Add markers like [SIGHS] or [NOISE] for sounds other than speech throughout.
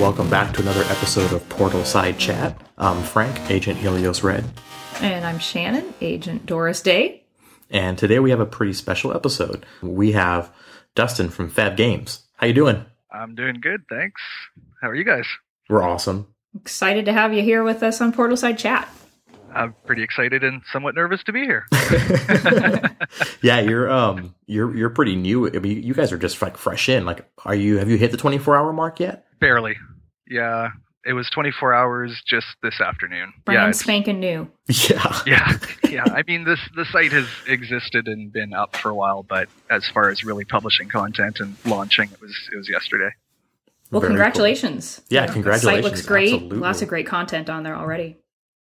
welcome back to another episode of Portal Side Chat. I'm Frank, Agent Helios Red, And I'm Shannon, Agent Doris Day. and today we have a pretty special episode. We have Dustin from Fev Games. How you doing? I'm doing good, thanks. How are you guys? We're awesome. Excited to have you here with us on Portal Side Chat. I'm pretty excited and somewhat nervous to be here. [LAUGHS] Yeah, you're um you're you're pretty new. I mean, you guys are just like fresh in. Like, are you have you hit the 24 hour mark yet? Barely. Yeah, it was 24 hours just this afternoon. Brand yeah, it's- spanking new. Yeah. [LAUGHS] yeah, yeah. I mean, this the site has existed and been up for a while, but as far as really publishing content and launching, it was it was yesterday. Well, Very cool. congratulations. Yeah, The congratulations. site looks great. Absolutely. Lots of great content on there already.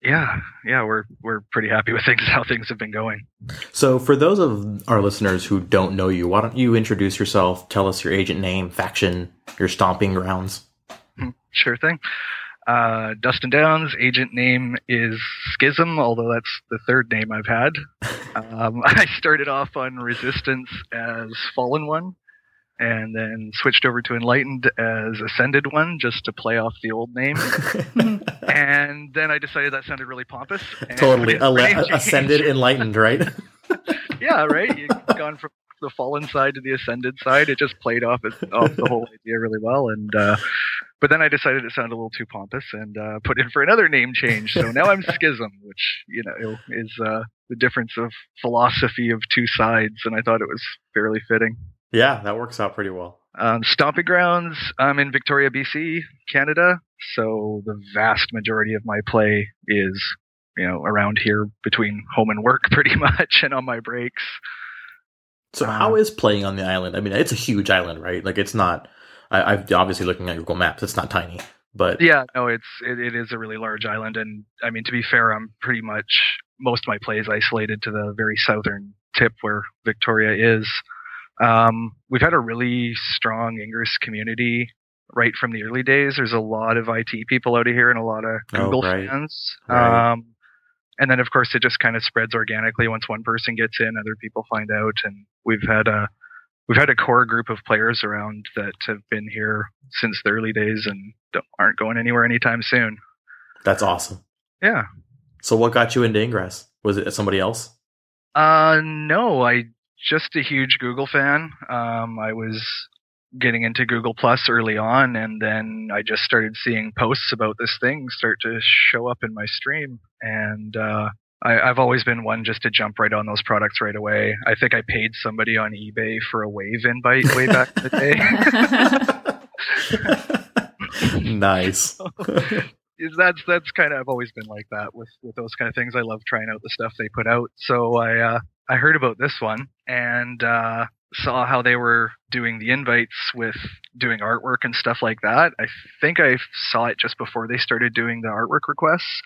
Yeah, yeah. We're we're pretty happy with things how things have been going. So, for those of our listeners who don't know you, why don't you introduce yourself? Tell us your agent name, faction, your stomping grounds. Sure thing. Uh, Dustin Downs, agent name is Schism, although that's the third name I've had. [LAUGHS] Um, [LAUGHS] I started off on Resistance as Fallen One, and then switched over to Enlightened as Ascended One, just to play off the old name. [LAUGHS] and then I decided that sounded really pompous. and totally. name Ele- change. ascended, enlightened, right? [LAUGHS] yeah, right. You've gone from the fallen side to the ascended side. It just played off, it, off the whole idea really well. And uh, but then I decided it sounded a little too pompous and uh, put in for another name change. So now I'm Schism, which you know is uh, the difference of philosophy of two sides, and I thought it was fairly fitting. Yeah, that works out pretty well. Um, stomping grounds. I'm in Victoria, BC, Canada. So the vast majority of my play is, you know, around here between home and work, [LAUGHS] pretty much, and on my breaks. So, Uh, how is playing on the island? I mean, it's a huge island, right? Like, it's not. I, I've obviously looking at Google Maps. It's not tiny, but Yeah, no, it's it, it is a really large island, and I mean to be fair, I'm pretty much most of my play is isolated to the very southern tip where Victoria is. Um, we've had a really strong Ingress community right from the early days. There's a lot of IT people out of here and a lot of Oh, Google right. fans. Right. Um, and then of course it just kind of spreads organically. Once one person gets in, other people find out, and we've had a we've had a core group of players around that have been here since the early days and don't, aren't going anywhere anytime soon. that's awesome. Yeah. So, what got you into Ingress? Was it somebody else? Uh, no, I just a huge Google fan. Um, I was getting into Google Plus early on, and then I just started seeing posts about this thing start to show up in my stream, and uh, I, I've always been one just to jump right on those products right away. I think I paid somebody on eBay for a Wave invite way back in the day. [LAUGHS] nice. [LAUGHS] that's that's kind of I've always been like that with with those kind of things. I love trying out the stuff they put out. So I uh, I heard about this one and uh, saw how they were doing the invites with doing artwork and stuff like that. I think I saw it just before they started doing the artwork requests.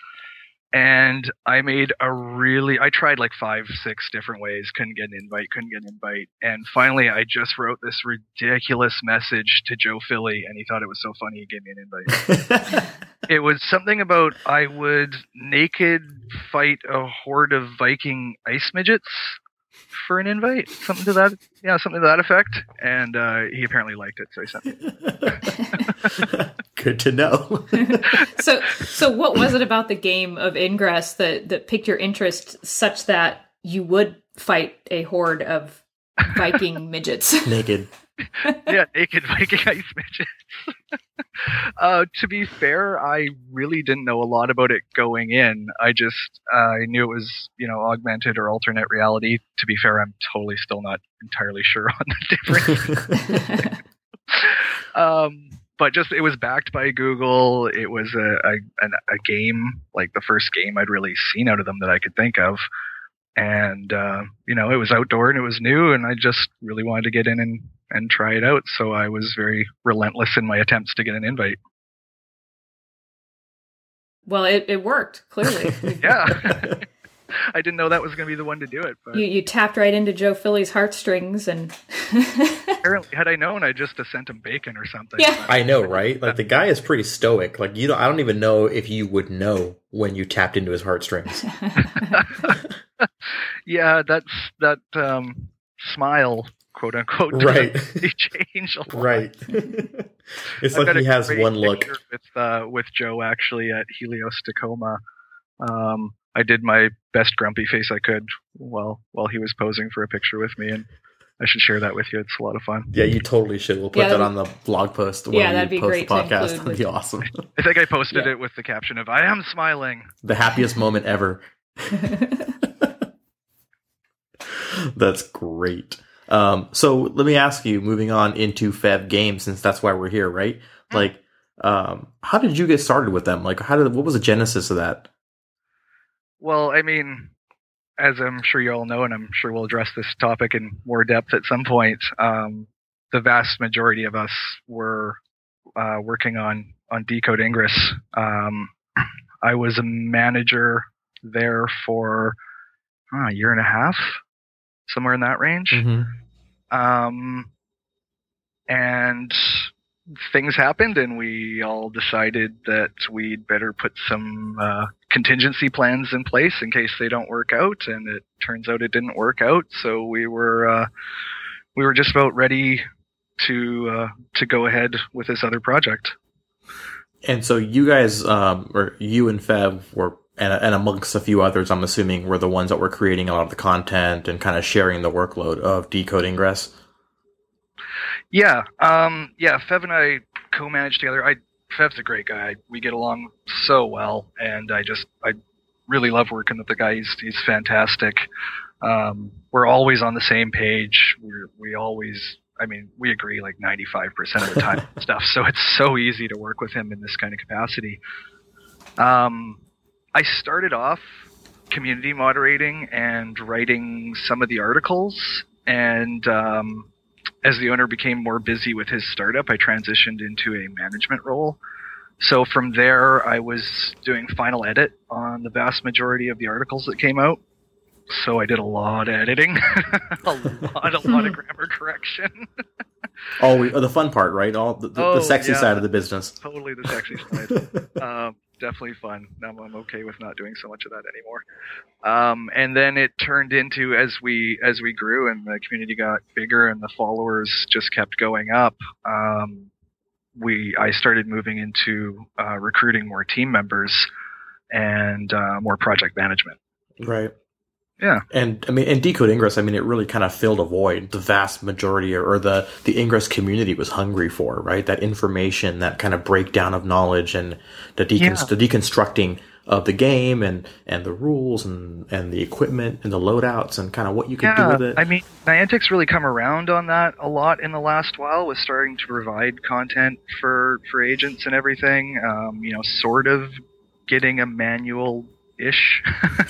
And I made a really, I tried like five, six different ways, couldn't get an invite, couldn't get an invite. And finally, I just wrote this ridiculous message to Joe Philley, and he thought it was so funny, he gave me an invite [LAUGHS] it was something about I would naked fight a horde of Viking ice midgets for an invite, something to that, yeah, something to that effect. And uh, he apparently liked it, so he sent me. [LAUGHS] Good to know. [LAUGHS] so, so what was it about the game of Ingress that that piqued your interest such that you would fight a horde of Viking [LAUGHS] midgets? Naked. [LAUGHS] yeah, naked Viking ice midgets. uh, to be fair, I really didn't know a lot about it going in. I just uh, I knew it was you know augmented or alternate reality. To be fair, I'm totally still not entirely sure on the difference. um, but just it was backed by Google. It was a, a an- a game like the first game I'd really seen out of them that I could think of, and uh, you know it was outdoor and it was new, and I just really wanted to get in and and try it out. So I was very relentless in my attempts to get an invite. well, it, it worked clearly. [LAUGHS] Yeah, [LAUGHS] [LAUGHS] I didn't know that was going to be the one to do it, but you you tapped right into Joe Philley's heartstrings, and [LAUGHS] apparently, had I known, I just have sent him bacon or something. Yeah. I know, right? Like the guy is pretty stoic. Like you don't I don't even know if you would know when you tapped into his heartstrings. [LAUGHS] yeah, that's that. Um, smile, quote unquote, Right. they change a lot. right. it's I've like he has one look. with uh, with Joe actually at Helios Tacoma. Um, I did my best grumpy face I could while while he was posing for a picture with me, and I should share that with you. It's a lot of fun. Yeah, you totally should. We'll put Yeah, that on the blog post. when Yeah, we that'd be post great The podcast. That'd be awesome. [LAUGHS] I think I posted Yeah. it with the caption of "I am smiling." the happiest moment ever. [LAUGHS] [LAUGHS] That's great. Um, so let me ask you, moving on into Fev Games, since that's why we're here, right? Like, um, how did you get started with them? Like, how did what was the genesis of that? Well, I mean, as I'm sure you all know, and I'm sure we'll address this topic in more depth at some point, um, the vast majority of us were uh, working on on Decode Ingress. Um, I was a manager there for uh, a year and a half, somewhere in that range. Mm-hmm. Um, and things happened, and we all decided that we'd better put some uh, contingency plans in place in case they don't work out. And it turns out it didn't work out, so we were uh, we were just about ready to uh, to go ahead with this other project. And so you guys, um, or you and Fev were, and, and amongst a few others, I'm assuming, were the ones that were creating a lot of the content and kind of sharing the workload of Decode Ingress. Yeah, um, yeah. Fev and I co-manage together. I Fev's a great guy. We get along so well, and I just I really love working with the guy. He's he's fantastic. Um, we're always on the same page. We're we always. I mean, we agree like 95% of the time [LAUGHS] stuff. So it's so easy to work with him in this kind of capacity. Um, I started off community moderating and writing some of the articles, and um, as the owner became more busy with his startup, I transitioned into a management role. So from there, I was doing final edit on the vast majority of the articles that came out. So I did a lot of editing, [LAUGHS] a lot, a lot of [LAUGHS] grammar correction. Oh, oh, the fun part, right? All the, the, Oh, the sexy yeah. side of the business. totally the sexy side. [LAUGHS] um, definitely fun. Now I'm okay with not doing so much of that anymore. Um, and then it turned into as we as we grew and the community got bigger and the followers just kept going up. Um, we I started moving into uh, recruiting more team members and uh, more project management. Right. Yeah. And I mean, and Decode Ingress, I mean, it really kind of filled a void the vast majority or, or the, the Ingress community was hungry for, right? That information, that kind of breakdown of knowledge and the, decon- Yeah. the deconstructing of the game and, and the rules and, and the equipment and the loadouts and kind of what you could do with it. I mean, Niantic's really come around on that a lot in the last while with starting to provide content for for agents and everything. Um, you know, sort of getting a manual ish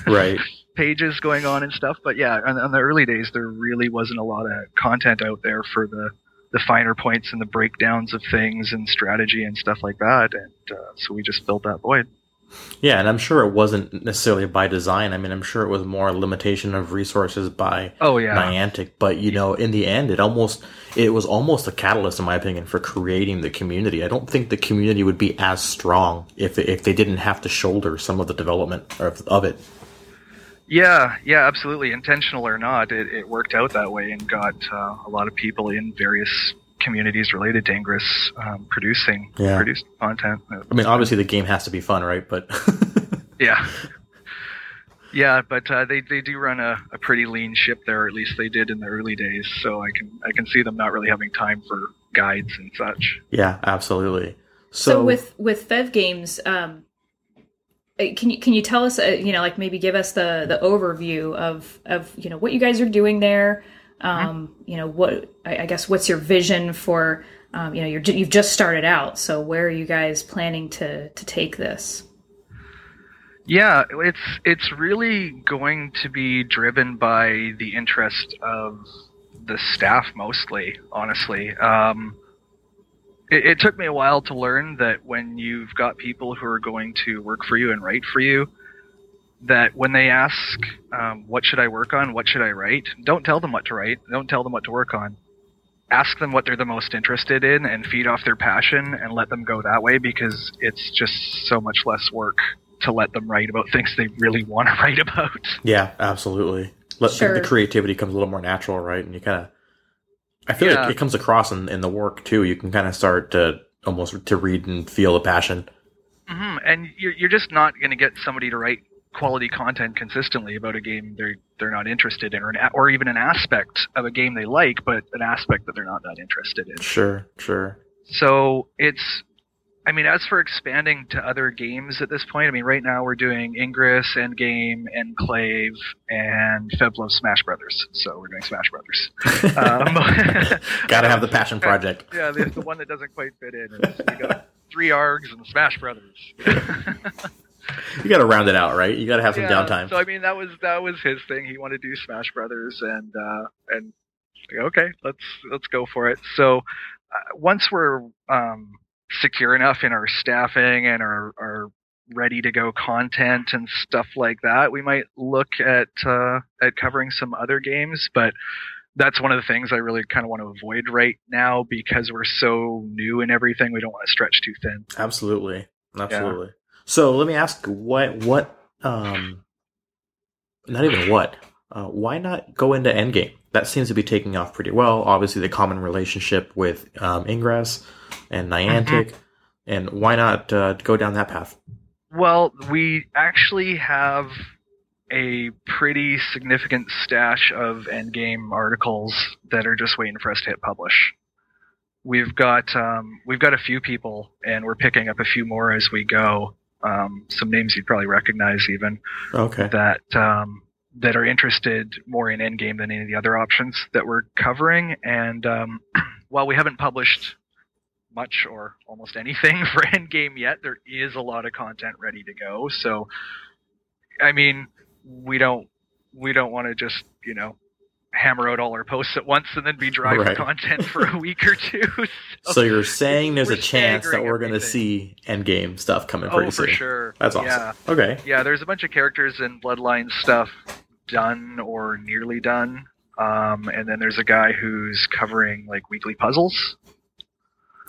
right. [LAUGHS] pages going on and stuff. But yeah, on, on the early days, there really wasn't a lot of content out there for the the finer points and the breakdowns of things and strategy and stuff like that. And uh, so we just filled that void. Yeah, and I'm sure it wasn't necessarily by design. I mean, I'm sure it was more a limitation of resources by Oh yeah. Niantic, but you know, in the end, it almost it was almost a catalyst, in my opinion, for creating the community. I don't think the community would be as strong if if they didn't have to shoulder some of the development of, of it. Yeah, yeah, absolutely. Intentional or not, it, it worked out that way and got uh, a lot of people in various communities related to Ingress um, producing Yeah. producing content. I mean, obviously, the game has to be fun, right? But [LAUGHS] Yeah. Yeah, but uh, they they do run a, a pretty lean ship there. At least they did in the early days. So I can I can see them not really having time for guides and such. yeah, absolutely. So, So, with with Fev Games, um, can you can you tell us, uh, you know, like maybe give us the the overview of of you know what you guys are doing there? Um, You know, what I, I guess what's your vision for? Um, you know, you're, you've just started out, so where are you guys planning to to take this? Yeah, it's it's really going to be driven by the interest of the staff mostly, honestly. Um, it, it took me a while to learn that when you've got people who are going to work for you and write for you, that when they ask, um, "What should I work on? What should I write?" Don't tell them what to write. Don't tell them what to work on. Ask them what they're the most interested in and feed off their passion and let them go that way because it's just so much less work to let them write about things they really want to [LAUGHS] write about. yeah, absolutely. let Sure. the, the creativity comes a little more natural, right? And you kind of, I feel Yeah. like it comes across in, in the work too. You can kind of start to almost to read and feel the passion. hmm And you're you're just not going to get somebody to write quality content consistently about a game they're they're not interested in, or an, or even an aspect of a game they like, but an aspect that they're not that interested in. Sure, sure. So it's, I mean, as for expanding to other games at this point, I mean, right now we're doing Ingress, Endgame, Enclave, and Feblo Smash Brothers. So we're doing Smash Brothers. [LAUGHS] Um, [LAUGHS] Got to have the passion project. [LAUGHS] yeah, the, the one that doesn't quite fit in. We got three ARGs and Smash Brothers. You got to round it out, right? You got to have some Yeah, downtime. So I mean, that was that was his thing. He wanted to do Smash Brothers, and uh, and okay, let's let's go for it. So uh, once we're um, secure enough in our staffing and our our ready to go content and stuff like that, we might look at uh, at covering some other games, but. That's one of the things I really kind of want to avoid right now because we're so new and everything. We don't want to stretch too thin. Absolutely, absolutely. So let me ask, what, what, um, not even what, uh, why not go into Endgame? That seems to be taking off pretty well. Obviously, the common relationship with um, Ingress and Niantic, and why not uh, go down that path? Well, we actually have a pretty significant stash of endgame articles that are just waiting for us to hit publish. We've got um, we've got a few people, and we're picking up a few more as we go. Um, some names you'd probably recognize even Okay, that um, that are interested more in endgame than any of the other options that we're covering. And um, [CLEARS THROAT] while we haven't published much or almost anything [LAUGHS] for endgame yet, there is a lot of content ready to go. So, I mean, we don't we don't want to just you know hammer out all our posts at once and then be dry Right. for content for a week or two. [LAUGHS] so you're saying there's a chance that we're going to see Endgame stuff coming pretty oh, for soon. sure. That's awesome. Yeah. Okay, Yeah, there's a bunch of characters and bloodline stuff done or nearly done. Um, and then there's a guy who's covering like weekly puzzles.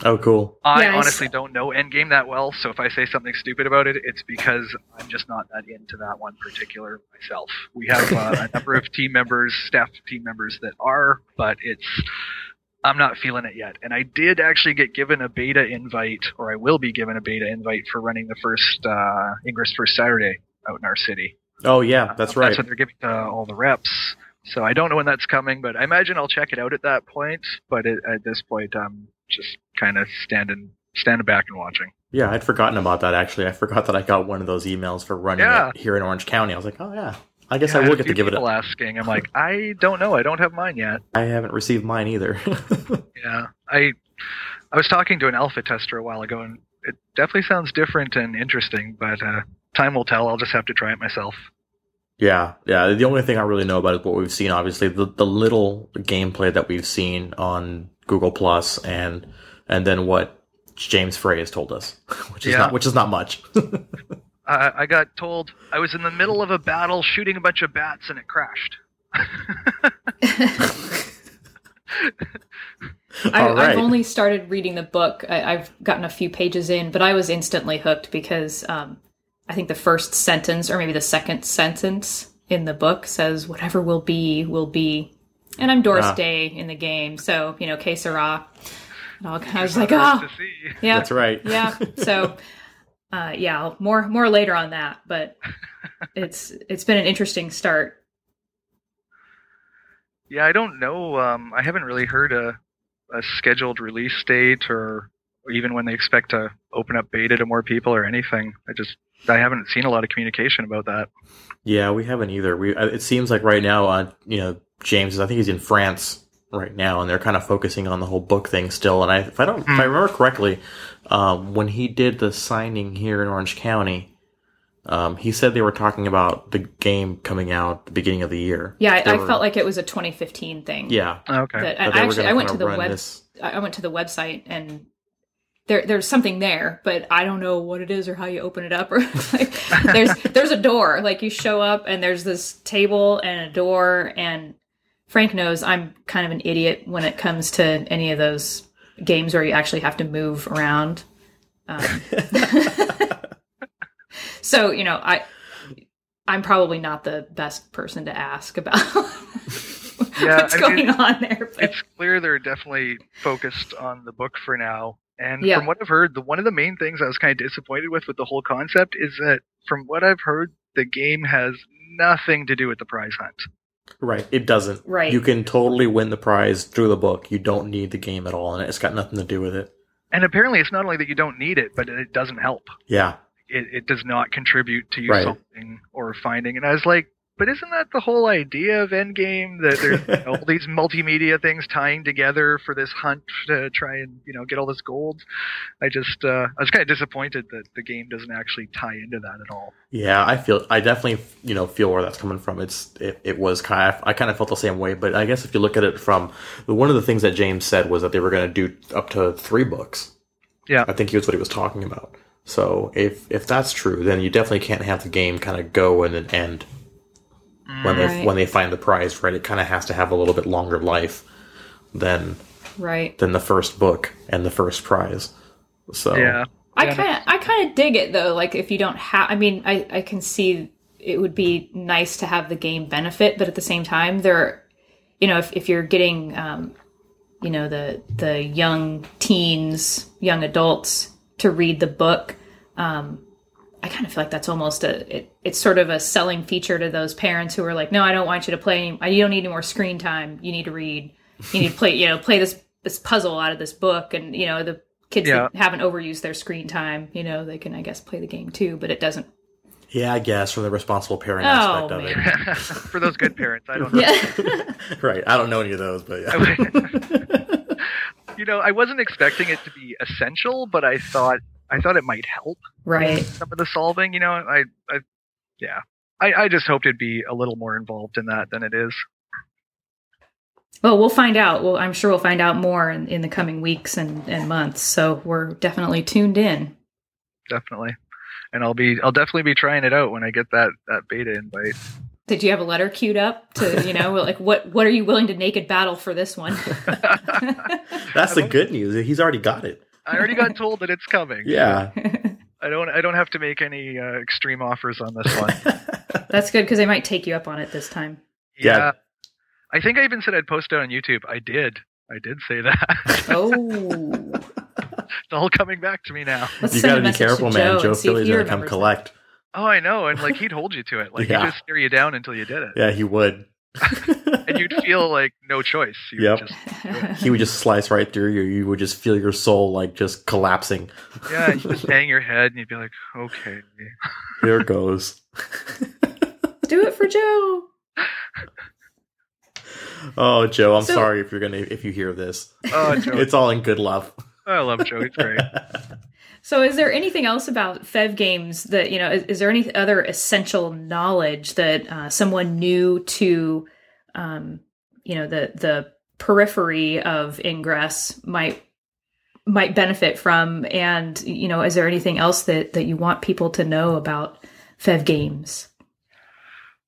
oh cool. I Yeah, honestly s- don't know Endgame that well, so if I say something stupid about it, it's because I'm just not that into that one particular myself. We have uh, a [LAUGHS] number of team members, staff team members that are, but it's I'm not feeling it yet. And I did actually get given a beta invite, or I will be given a beta invite for running the first uh, Ingress First Saturday out in our city. Oh yeah, that's Uh, right. That's what they're giving to all the reps. So I don't know when that's coming, but I imagine I'll check it out at that point. But it, at this point, I'm just kind of standing standing back and watching. Yeah, I'd forgotten about that actually. I forgot that I got one of those emails for running Yeah. it here in Orange County. I was like, oh yeah, I guess Yeah, I will get to give it. people A- asking. I'm like, I don't know. I don't have mine yet. I haven't received mine either. [LAUGHS] Yeah, I I was talking to an alpha tester a while ago, and it definitely sounds different and interesting. But uh, time will tell. I'll just have to try it myself. yeah, yeah. The only thing I really know about is what we've seen. Obviously, the the little gameplay that we've seen on Google Plus, and and then what James Frey has told us, [LAUGHS] which is Yeah. not which is not much. [LAUGHS] I, I got told I was in the middle of a battle shooting a bunch of bats, and it crashed. [LAUGHS] I, All right. I've only started reading the book. I, I've gotten a few pages in, but I was instantly hooked because um, I think the first sentence, or maybe the second sentence in the book, says "whatever will be, will be." And I'm Doris Ah. Day in the game, so you know, que sera. And all- I was like, Nice ah, [LAUGHS] yeah, That's right. yeah. So, [LAUGHS] uh, yeah, more more later on that, but it's it's been an interesting start. Yeah, I don't know. Um, I haven't really heard a, a scheduled release date or, or even when they expect to open up beta to more people or anything. I just I haven't seen a lot of communication about that. Yeah, we haven't either. We uh, it seems like right now, uh, you know, James is I think he's in France right now, and they're kind of focusing on the whole book thing still. And I, if I don't, if I Hmm. remember correctly, um, when he did the signing here in Orange County, um, he said they were talking about the game coming out the beginning of the year. Yeah, I, I were- felt like it was a 2015 thing. Yeah, Okay. That, that and actually, I went to the run web. this- I I went to the website and there there's something there, but I don't know what it is or how you open it up. Or [LAUGHS] like, there's there's a door. Like you show up and there's this table and a door. And Frank knows I'm kind of an idiot when it comes to any of those games where you actually have to move around. Um, [LAUGHS] so you know, I I'm probably not the best person to ask about [LAUGHS] Yeah, what's I going mean, on there. But It's clear they're definitely focused on the book for now. And Yeah. from what I've heard, the one of the main things I was kind of disappointed with with the whole concept is that from what I've heard, the game has nothing to do with the prize hunt. Right. It doesn't. Right. You can totally win the prize through the book. You don't need the game at all, and it's got nothing to do with it. And apparently, it's not only that you don't need it, but it doesn't help. Yeah. It, it does not contribute to you Right. solving or finding. And I was like, but isn't that the whole idea of Endgame? That there's all [LAUGHS] these multimedia things tying together for this hunt to try and you know get all this gold. I just uh, I was kind of disappointed that the game doesn't actually tie into that at all. Yeah, I feel I definitely you know feel where that's coming from. It's it, it was kind of I kind of felt the same way, but I guess if you look at it from one of the things that James said was that they were going to do up to three books. Yeah. I think he was what he was talking about. So if if that's true, then you definitely can't have the game kind of go and then end when they when they find the prize. Right, it kind of has to have a little bit longer life than right. than the first book and the first prize. So Yeah. I kind of I kind of dig it though. Like if you don't have, I mean, I I can see it would be nice to have the game benefit, but at the same time, there, you know, if if you're getting, um, you know, the the young teens, young adults to read the book, um, I kind of feel like that's almost a it, it's sort of a selling feature to those parents who are like, no, I don't want you to play. Any, you don't need any more screen time. You need to read. You need to play. You know, play this this puzzle out of this book, and you know the kids Yeah. that haven't overused their screen time. You know, they can I guess play the game too, but it doesn't. yeah, I guess from the responsible parent Oh, aspect of man. [LAUGHS] for those good parents, I don't [LAUGHS] know. Yeah. [LAUGHS] right. I don't know any of those, but yeah. you know, I wasn't expecting it to be essential, but I thought I thought it might help right. some of the solving. You know, I, I yeah, I, I just hoped it'd be a little more involved in that than it is. Well, we'll find out. Well, I'm sure we'll find out more in, in the coming weeks and, and months. So we're definitely tuned in. Definitely, and I'll be I'll definitely be trying it out when I get that that beta invite. Did you have a letter queued up to, you know, like what what are you willing to naked battle for this one? [LAUGHS] [LAUGHS] That's the good news. He's already got it. I already got told that it's coming. Yeah. [LAUGHS] I don't I don't have to make any uh, extreme offers on this one. [LAUGHS] That's good because they might take you up on it this time. Yeah. yeah. I think I even said I'd post it on YouTube. I did. I did say that. [LAUGHS] Oh, it's all coming back to me now. let's you send got to be message to careful, man. and Joe see if Philley's going to come remembers collect. Oh, I know, and like he'd hold you to it. Like Yeah. he'd just stare you down until you did it, Yeah, he would. And you'd feel like no choice. You Yep. would just [LAUGHS] he would just slice right through you. You would just feel your soul like just collapsing. yeah, you just [LAUGHS] hang your head, and you'd be like, okay. Here goes. [LAUGHS] Do it for Joe. Oh, Joe, I'm So- sorry if you're gonna if you hear this. Oh, Joe, It's all in good love. I love Joe. He's great. So, is there anything else about Fev games that you know? Is, is there any other essential knowledge that uh, someone new to, um, you know, the the periphery of Ingress might might benefit from? And you know, is there anything else that that you want people to know about Fev games?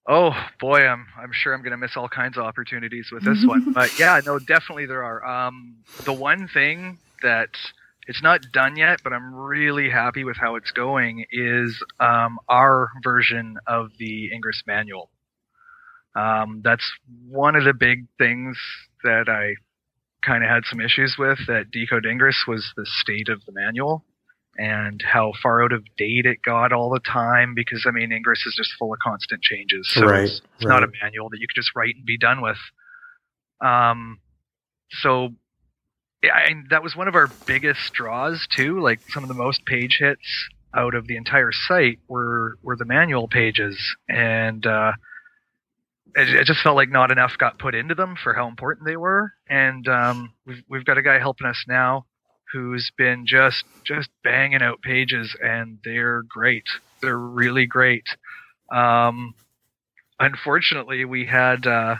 Oh boy, I'm I'm sure I'm gonna miss all kinds of opportunities with this one. [LAUGHS] But yeah, no, definitely there are. Um, the one thing that it's not done yet, but I'm really happy with how it's going is um, our version of the Ingress manual. Um, that's one of the big things that I kind of had some issues with at Decode Ingress was the state of the manual and how far out of date it got all the time because I mean Ingress is just full of constant changes. So Right, it's, it's not a manual that you could just write and be done with. Um, so and that was one of our biggest draws too. Like some of the most page hits out of the entire site were were the manual pages, and uh, it, it just felt like not enough got put into them for how important they were. And um, we've we've got a guy helping us now who's been just just banging out pages, and they're great. They're really great. Um, unfortunately, we had uh,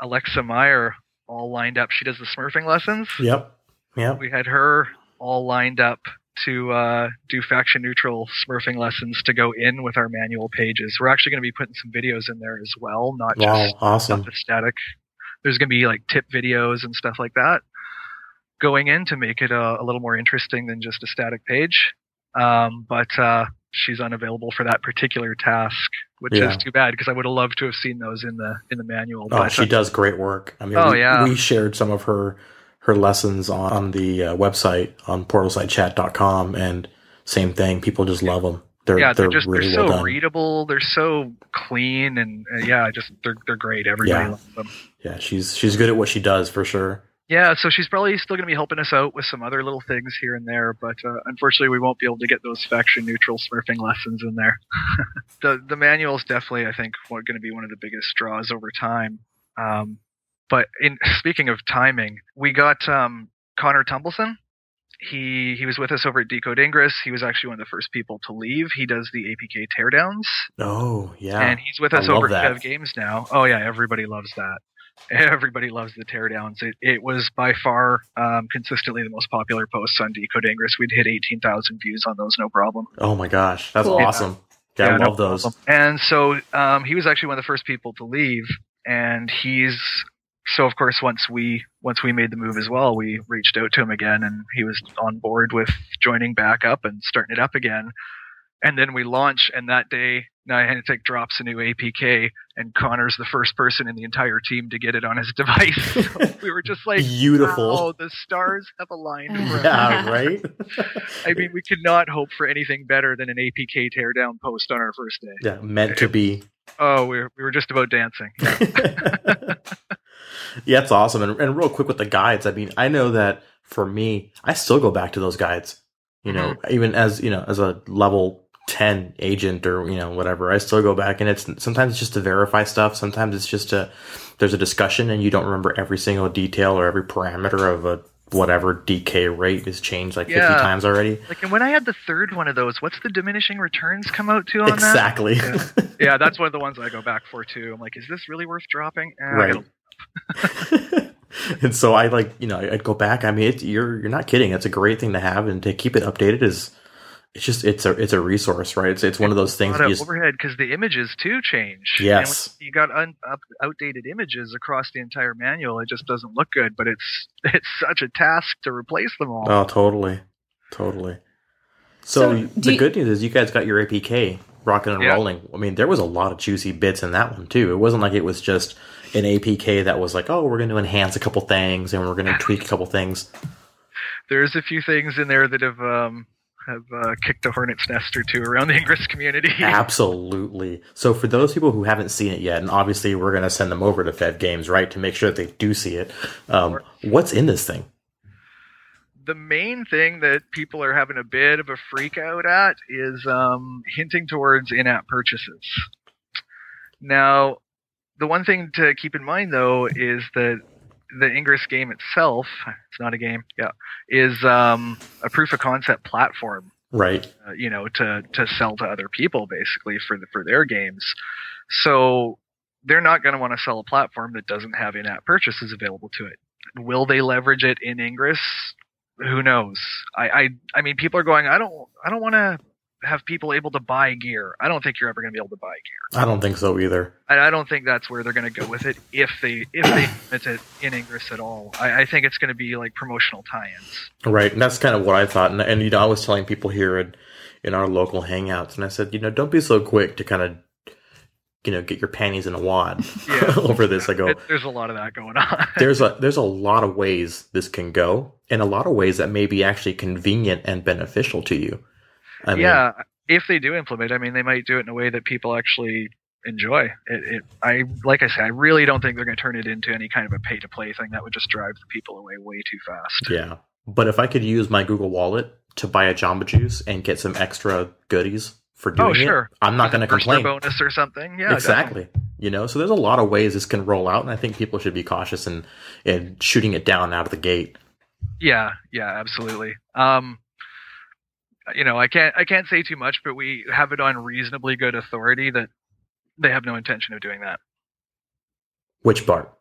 Alexa Meyer all lined up. She does the Smurfing lessons. Yep. Yep. We had her all lined up to uh, do faction neutral Smurfing lessons to go in with our manual pages. We're actually going to be putting some videos in there as well, not Wow. just Awesome. static. There's going to be like tip videos and stuff like that going in to make it a, a little more interesting than just a static page. Um, but uh, she's unavailable for that particular task, which Yeah. is too bad because I would have loved to have seen those in the in the manual. Oh, but, she does great work. I mean, Oh, we, yeah. we shared some of her her lessons on, on the uh, website on portalsidechat.com, and same thing. People just love them. They're yeah, they're, they're, just really they're so well readable. They're so clean, and uh, yeah, just they're they're great. Everybody Yeah. loves them. yeah, she's she's good at what she does for sure. Yeah, so she's probably still going to be helping us out with some other little things here and there, but uh, unfortunately, we won't be able to get those faction neutral smurfing lessons in there. [LAUGHS] the the manual is definitely, I think, going to be one of the biggest draws over time. Um, but in speaking of timing, we got um, Connor Tumbleson. He he was with us over at Decode Ingress. He was actually one of the first people to leave. He does the APK teardowns, Oh yeah, and he's with us over at Fev Games now. Oh yeah, everybody loves that. Everybody loves the teardowns. It it was by far um, consistently the most popular posts on Decode Ingress. We'd hit eighteen thousand views on those, no problem. oh my gosh, that's Cool. awesome. Yeah, I no love those. problem. And so um, he was actually one of the first people to leave, and he's so of course once we once we made the move as well, we reached out to him again, and he was on board with joining back up and starting it up again. And then we launch, and that day Niantic drops a new APK, and Connor's the first person in the entire team to get it on his [LAUGHS] device. So we were just like, Beautiful. "Wow, the stars have aligned for. [LAUGHS] Yeah, right. [LAUGHS] I mean, we could not hope for anything better than an APK teardown post on our first day. yeah, meant to be. Oh, we were, we were just about dancing. yeah, it's awesome. And, and real quick with the guides, I mean, I know that for me, I still go back to those guides. You know, Mm-hmm. even as you know, as a level ten agent or you know whatever, I still go back and it's sometimes it's just to verify stuff. Sometimes it's just to there's a discussion and you don't remember every single detail or every parameter of a whatever DK rate is changed like Yeah. fifty times already. Like, and when I had the third one of those, what's the diminishing returns come out to on Exactly. that? Yeah, that's one of the ones I go back for too. I'm like, is this really worth dropping? Eh, right. [LAUGHS] [LAUGHS] and so I like you know I'd go back. I mean, it, you're you're not kidding. It's a great thing to have, and to keep it updated is it's just it's a it's a resource, right? It's it's one of those things. lot of You just, overhead because the images too change. Yes. And you got un, up, outdated images across the entire manual. It just doesn't look good, but it's [LAUGHS] it's such a task to replace them all. oh, totally, totally. So, So, the you- good news is you guys got your APK rocking and Yeah. rolling. I mean, there was a lot of juicy bits in that one too. It wasn't like it was just an APK that was like, oh, we're going to enhance a couple things and we're going to tweak a couple things. There's a few things in there that have um, have uh, kicked a hornet's nest or two around the Ingress community. [LAUGHS] Absolutely. So for those people who haven't seen it yet, and obviously we're going to send them over to Fev Games, right, to make sure that they do see it. Um, what's in this thing? the main thing that people are having a bit of a freak out at is um, hinting towards in-app purchases. Now, the one thing to keep in mind though is that the Ingress game itself, it's not a game, yeah, is um, a proof of concept platform Right. uh, you know, to to sell to other people basically for the, for their games. So they're not going to want to sell a platform that doesn't have in-app purchases available to it. Will they leverage it in Ingress? Who knows? I I, I mean, people are going. I don't I don't want to have people able to buy gear. I don't think you're ever going to be able to buy gear. I don't think so either. I, I don't think that's where they're going to go with it if they if they [CLEARS THROAT] implement it in Ingress at all. I, I think it's going to be like promotional tie-ins. Right. And that's kind of what I thought. And, and you know, I was telling people here in, in our local hangouts, and I said, you know, don't be so quick to kind of, you know, get your panties in a wad [LAUGHS] [LAUGHS] Yeah. over this. I go, It, there's a lot of that going on. [LAUGHS] there's a there's a lot of ways this can go, and a lot of ways that may be actually convenient and beneficial to you. I mean, yeah, if they do implement, I mean, they might do it in a way that people actually enjoy. It, it I like I said, I really don't think they're going to turn it into any kind of a pay to play thing. That would just drive the people away way too fast. Yeah. But if I could use my Google Wallet to buy a Jamba Juice and get some extra goodies for doing Oh, sure. it, I'm not going to complain. bonus or something. Yeah, exactly. You know, so there's a lot of ways this can roll out, and I think people should be cautious in, in shooting it down out of the gate. Yeah, yeah, absolutely. Um, you know, I can't I can't say too much, but we have it on reasonably good authority that they have no intention of doing that. Which part?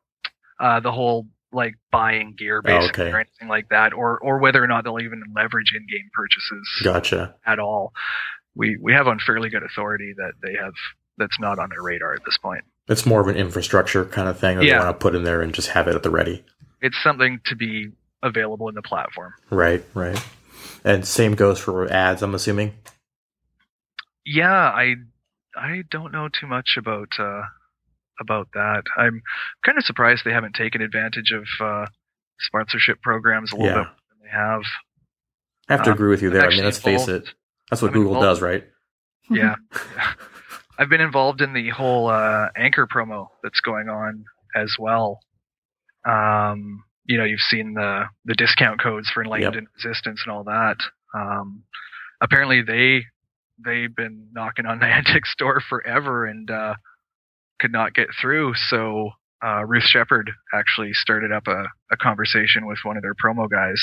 Uh, the whole like buying gear basically Oh, okay. or anything like that, or or whether or not they'll even leverage in-game purchases Gotcha. at all. We we have on fairly good authority that they have that's not on their radar at this point. It's more of an infrastructure kind of thing that Yeah. they want to put in there and just have it at the ready. It's something to be available in the platform. Right, right. And same goes for ads, I'm assuming. Yeah, I I don't know too much about uh, about that. I'm kind of surprised they haven't taken advantage of uh, sponsorship programs a little Yeah. bit than they have. I have to Um, agree with you there. I mean, let's face it. That's what I'm Google involved- does, right? Yeah. [LAUGHS] [LAUGHS] I've been involved in the whole uh, Anker promo that's going on as well. Um, you know, you've seen the the discount codes for Enlightened Yep. and Resistance and all that. Um, apparently, they they've been knocking on [LAUGHS] Niantic's door forever and uh, could not get through. So uh, Ruth Shepard actually started up a, a conversation with one of their promo guys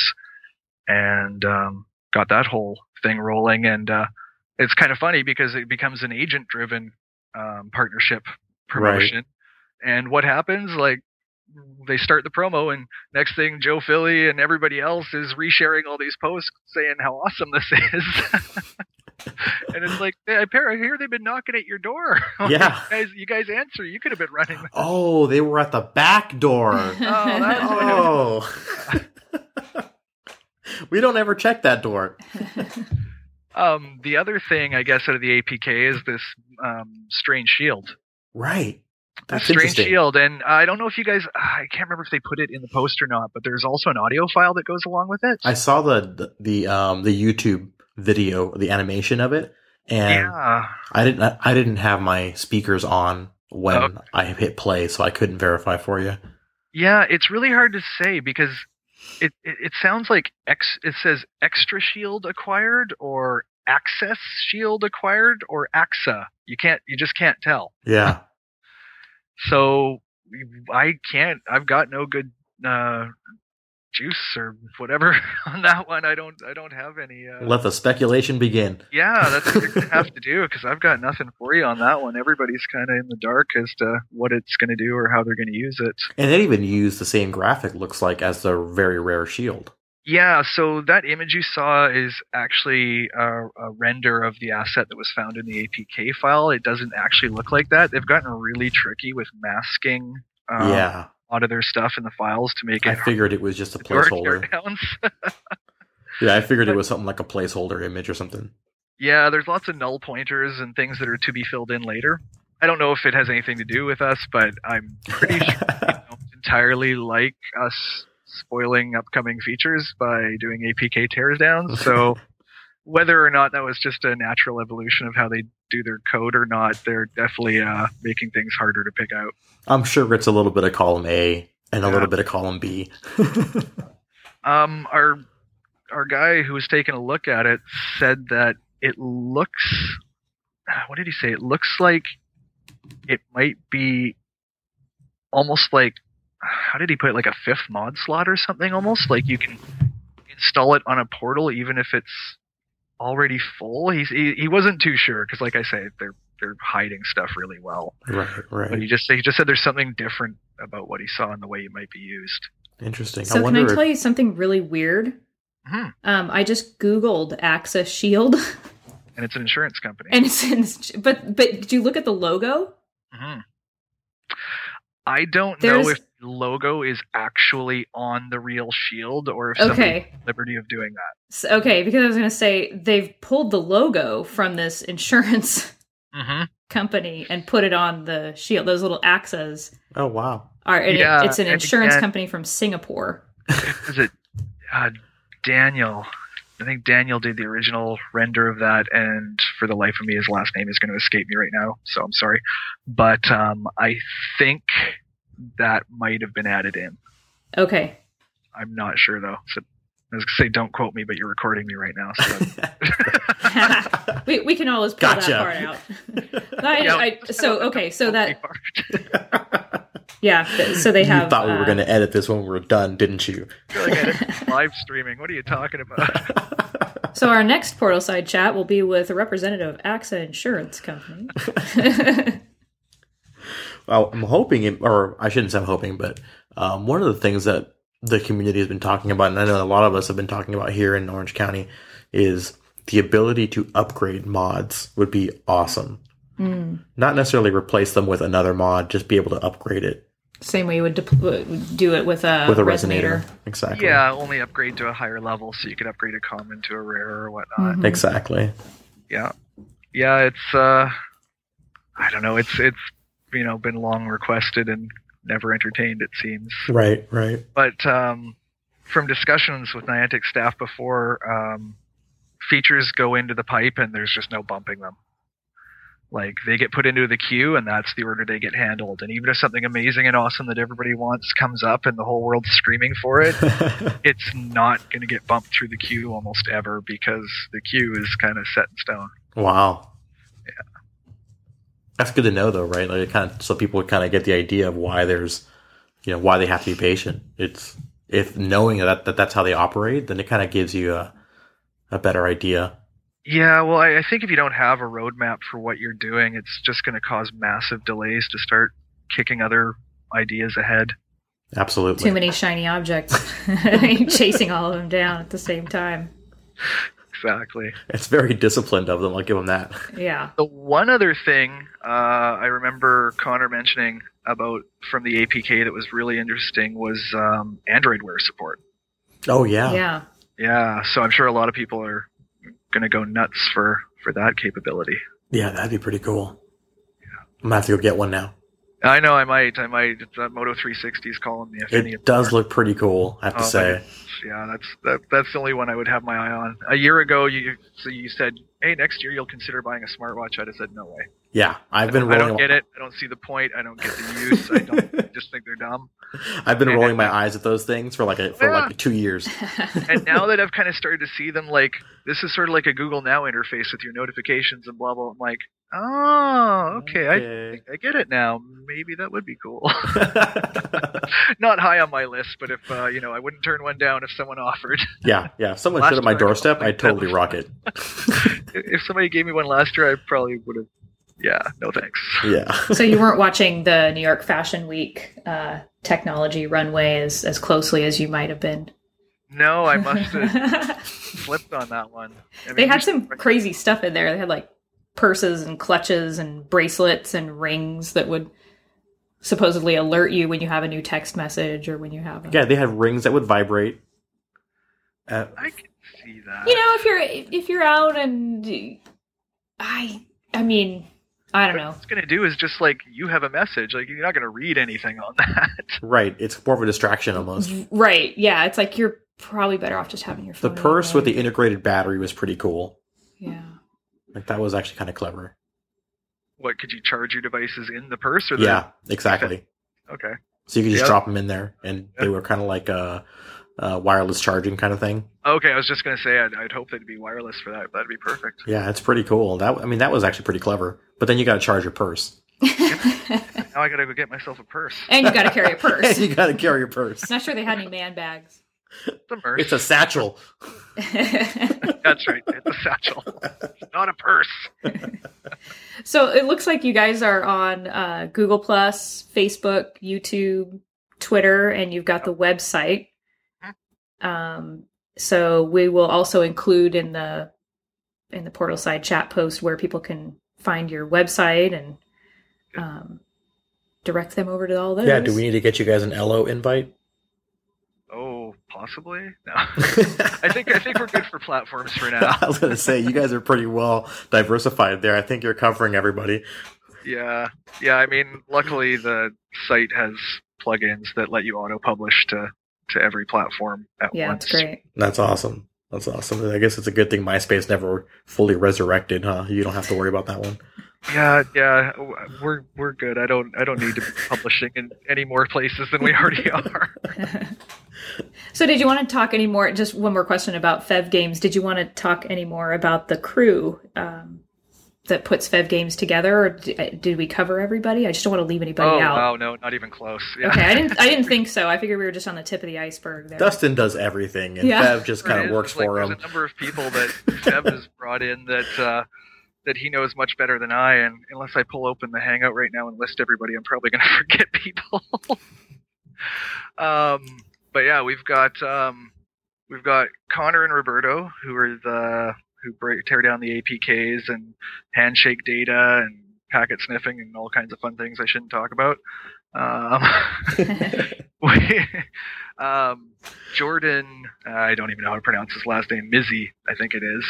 and um, got that whole thing rolling. And uh, it's kind of funny because it becomes an agent driven um, partnership promotion. And what happens? Like they start the promo, and next thing, Joe Philley and everybody else is resharing all these posts saying how awesome this is. [LAUGHS] and it's like, hey, I hear they've been knocking at your door. [LAUGHS] Yeah. you guys, you guys answer. You could have been running. Oh, they were at the back door. [LAUGHS] that's- oh. we don't ever check that door. Um, the other thing, I guess, out of the APK is this um, strange shield. Right. That's strange shield, and I don't know if you guys, I can't remember if they put it in the post or not, but there's also an audio file that goes along with it. I saw the, the the um the YouTube video, the animation of it, and yeah, I didn't I didn't have my speakers on when Oh. I hit play, so I couldn't verify for you. yeah, it's really hard to say because it, it it sounds like X. It says extra shield acquired or access shield acquired or AXA. You can't, you just can't tell. Yeah. So I can't. I've got no good uh, juice or whatever [LAUGHS] on that one. I don't. I don't have any. Uh, Let the speculation begin. yeah, that's what you're gonna [LAUGHS] have to do because I've got nothing for you on that one. Everybody's kind of in the dark as to what it's going to do or how they're going to use it. And they even use the same graphic looks like as the very rare shield. Yeah, so that image you saw is actually a, a render of the asset that was found in the APK file. It doesn't actually look like that. They've gotten really tricky with masking um, yeah. a lot of their stuff in the files to make it I figured it was just a [LAUGHS] placeholder. [LAUGHS] Yeah, I figured it was something like a placeholder image or something. Yeah, there's lots of null pointers and things that are to be filled in later. I don't know if it has anything to do with us, but I'm pretty sure [LAUGHS] they don't entirely like us spoiling upcoming features by doing APK tears downs. So [LAUGHS] whether or not that was just a natural evolution of how they do their code or not, they're definitely uh, making things harder to pick out. I'm sure it's a little bit of column A and a Yeah. little bit of column B. [LAUGHS] Um, our our guy who was taking a look at it said that it looks. What did he say? It looks like it might be almost like. How did he put it? Like a fifth mod slot or something? Almost like you can install it on a portal even if it's already full. He's he, he wasn't too sure because, like I say, they're they're hiding stuff really well. right, But right. he just he just said there's something different about what he saw and the way it might be used. Interesting. So I can I tell if, you something really weird? Mhm. Um, I just Googled Access Shield, [LAUGHS] And it's an insurance company. and it's in. But but did you look at the logo? Mhm. I don't There's- know if the logo is actually on the real shield or if Okay, took the liberty of doing that. S- okay. Because I was going to say they've pulled the logo from this insurance Mm-hmm. [LAUGHS] company and put it on the shield. Those little axes oh wow. are. And it- it's an and insurance again- company from Singapore. Is it uh, Daniel? I think Daniel did the original render of that, and for the life of me, his last name is going to escape me right now, so I'm sorry. But um, I think that might have been added in. Okay. I'm not sure though. So I was going to say, don't quote me, but you're recording me right now. So [LAUGHS] we, we can always pull Gotcha. that part out. I, Yeah, I, so okay, so that yeah, so they have. you thought we were uh, going to edit this when we were done, didn't you? I feel like live streaming. What are you talking about? [LAUGHS] So our next portal side chat will be with a representative of AXA Insurance Company. [LAUGHS] well, I'm hoping, or I shouldn't say I'm hoping, but um, one of the things that the community has been talking about, and I know a lot of us have been talking about here in Orange County, is the ability to upgrade mods would be awesome. Mm. Not necessarily replace them with another mod, just be able to upgrade it Same way you would dep- do it with a, with a resonator. resonator. Exactly. yeah, only upgrade to a higher level so you could upgrade a common to a rare or whatnot. Mhm. Exactly. Yeah. yeah, it's uh, I don't know. It's it's you know been long requested and never entertained. It seems. Right, right. But um, from discussions with Niantic staff before, um, features go into the pipe and there's just no bumping them. Like they get put into the queue and that's the order they get handled. And even if something amazing and awesome that everybody wants comes up and the whole world's screaming for it, [LAUGHS] it's not going to get bumped through the queue almost ever because the queue is kind of set in stone. wow. Yeah. That's good to know, though, right? Like, it kind of so people kind of get the idea of why there's, you know, why they have to be patient. It's if knowing that, that that's how they operate, then it kind of gives you a a better idea. Yeah, well, I, I think if you don't have a roadmap for what you're doing, it's just going to cause massive delays to start kicking other ideas ahead. Absolutely. Too many shiny objects, [LAUGHS] chasing all of them down at the same time. Exactly. It's very disciplined of them. I'll give them that. Yeah. The one other thing uh, I remember Connor mentioning about from the APK that was really interesting was um, Android Wear support. Oh yeah. Yeah. Yeah, so I'm sure a lot of people are going to go nuts for for that capability. Yeah, that'd be pretty cool. I'm gonna have to go get one now. I know I might. I might. That Moto 360 is calling me. If It does them look pretty cool. I have to Oh, say. Yeah, that's that, that's the only one I would have my eye on. A year ago, you so you said, "Hey, next year you'll consider buying a smartwatch." I'd have said, "No way." Yeah, I've I been don't, I rolling. don't get it. I don't see the point. I don't get the use. I don't [LAUGHS] I just think they're dumb. I've been And- rolling my eyes at those things for like a, for Yeah. like two years. [LAUGHS] And now that I've kind of started to see them, like this is sort of like a Google Now interface with your notifications and blah blah. I'm like, oh, okay, I Okay. I get it now. Maybe that would be cool. [LAUGHS] [LAUGHS] Not high on my list, but if uh, you know, I wouldn't turn one down if someone offered. yeah, yeah. If someone Last stood at my year I don't doorstep, I'd totally [LAUGHS] rock it. if somebody gave me one last year, I probably would have. Yeah, no thanks. Yeah. so you weren't watching the New York Fashion Week uh, technology runway as, as closely as you might have been. No, I must have flipped on that one. I they had some crazy stuff in there. They had like purses and clutches and bracelets and rings that would supposedly alert you when you have a new text message or when you have a Yeah, they had rings that would vibrate. Uh, I can see that. you know if you're if you're out and i i mean i don't know What it's gonna do is just like you have a message. Like you're not gonna read anything on [LAUGHS] that. right. It's more of a distraction almost. right yeah it's like you're probably better off just having your The phone purse with the integrated battery was pretty cool. yeah Like that was actually kind of clever. What could you charge your devices in the purse or the? Yeah, exactly. [LAUGHS] Okay. So you could just Yeah. drop them in there, and they were kind of like a, a wireless charging kind of thing. Okay, I was just gonna say I'd, I'd hope they'd be wireless for that. That'd be perfect. Yeah, it's pretty cool. That I mean, that was actually pretty clever. But then you got to charge your purse. Now I gotta go get myself a purse. and you got to carry a [LAUGHS] purse you got to carry your purse. not sure they had any man bags It's a purse. It's a satchel. [LAUGHS] That's right. It's a satchel. It's not a purse. [LAUGHS] so it looks like you guys are on uh, google plus facebook youtube twitter and you've got the website um, so we will also include in the in the portal side chat post where people can find your website and um, direct them over to all those Yeah. Do we need to get you guys an Ello invite? Oh, possibly. No. [LAUGHS] I think I think we're good for platforms for now. [LAUGHS] I was gonna say you guys are pretty well diversified there. I think you're covering everybody. Yeah, yeah. I mean, luckily the site has plugins that let you auto publish to to every platform at yeah once. it's great That's awesome. That's awesome. I guess it's a good thing MySpace never fully resurrected, huh? You don't have to worry about that one. Yeah, yeah. We're we're good. I don't I don't need to be [LAUGHS] publishing in any more places than we already [LAUGHS] are. so did you want to talk any more just one more question about fev games did you want to talk any more about the crew um, that puts fev games together or did, did we cover everybody i just don't want to leave anybody oh out wow, no, not even close. Yeah. okay i didn't i didn't [LAUGHS] think so i figured we were just on the tip of the iceberg there Dustin does everything, and Yeah. Fev just kind It of works Like, for there's him. a number of people that Fev has brought in that uh, that he knows much better than I. And unless I pull open the Hangout right now and list everybody, I'm probably going [LAUGHS] to forget people. [LAUGHS] um, but yeah, we've got um, we've got Connor and Roberto who are the who break, tear down the APKs and handshake data and packet sniffing and all kinds of fun things I shouldn't talk about. Um, [LAUGHS] we, um, Jordan, I don't even know how to pronounce his last name, Mizzy, I think it is.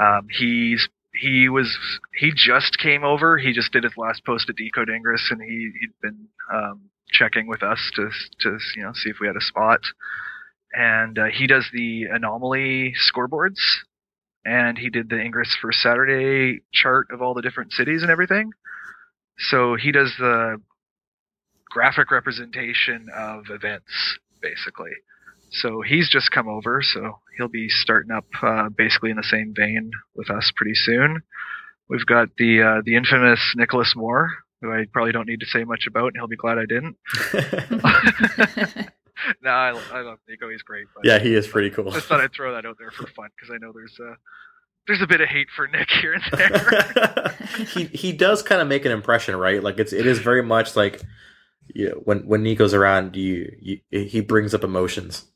Um, he's he was he just came over. He just did his last post at Decode Ingress, and he he'd been um, checking with us to to you know see if we had a spot. And uh, he does the anomaly scoreboards, and he did the Ingress First Saturday chart of all the different cities and everything. So he does the graphic representation of events basically. So he's just come over, so he'll be starting up uh, basically in the same vein with us pretty soon. We've got the uh, the infamous Nicholas Moore, who I probably don't need to say much about, and he'll be glad I didn't. [LAUGHS] [LAUGHS] no, I, I love Nico; he's great. But, yeah, he is pretty cool. Just thought I'd throw that out there for fun because I know there's a there's a bit of hate for Nick here and there. [LAUGHS] he he does kind of make an impression, right? Like it's it is very much like you know, when when Nico's around, you, you he brings up emotions.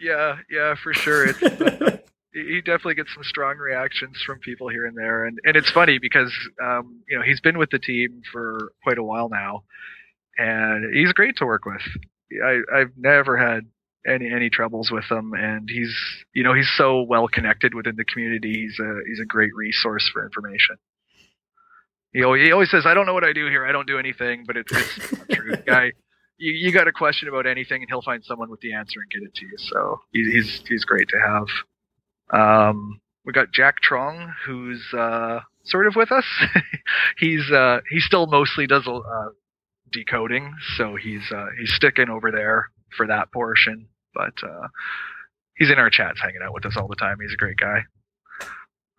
Yeah, yeah, for sure. It's, uh, [LAUGHS] he definitely gets some strong reactions from people here and there, and and it's funny because um, you know he's been with the team for quite a while now, and he's great to work with. I I've never had any any troubles with him, and he's you know he's so well connected within the community. He's a he's a great resource for information. He always, he always says, "I don't know what I do here. I don't do anything," but it's, it's not true. [LAUGHS] Guy, you, you got a question about anything, and he'll find someone with the answer and get it to you. So he's he's great to have. Um, we got Jack Trong, who's uh, sort of with us. [LAUGHS] he's uh, he still mostly does uh, decoding, so he's uh, he's sticking over there for that portion. But uh, he's in our chats, hanging out with us all the time. He's a great guy.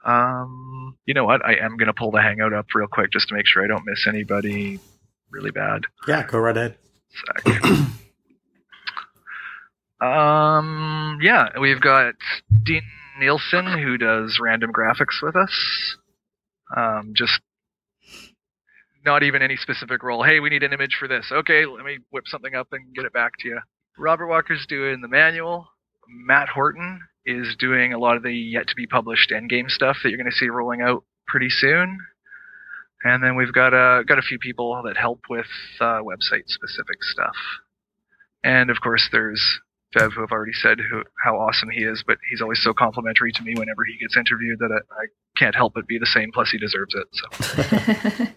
Um, you know what? I am gonna pull the Hangout up real quick just to make sure I don't miss anybody really bad. Yeah, go right ahead. Um, yeah, we've got Dean Nielsen who does random graphics with us. Um, just not even any specific role. Hey, we need an image for this. Okay, let me whip something up and get it back to you. Robert Walker's doing the manual. Matt Horton is doing a lot of the yet to be published endgame stuff that you're going to see rolling out pretty soon. And then we've got a got a few people that help with uh, website specific stuff. And of course, there's Fev, who I've already said who, how awesome he is, but he's always so complimentary to me whenever he gets interviewed that I, I can't help but be the same. Plus, he deserves it.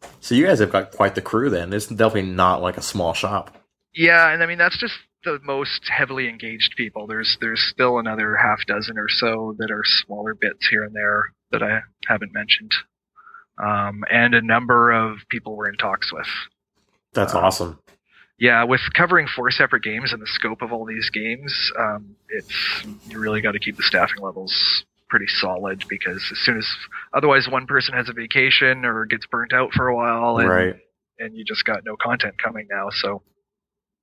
So. [LAUGHS] so you guys have got quite the crew then. It's definitely not like a small shop. Yeah, and I mean that's just the most heavily engaged people. There's there's still another half dozen or so that are smaller bits here and there that I haven't mentioned, um, and a number of people we're in talks with. That's uh, awesome. Yeah, with covering four separate games and the scope of all these games, um, it's you really got to keep the staffing levels pretty solid because as soon as otherwise one person has a vacation or gets burnt out for a while, and, right. and you just got no content coming now. So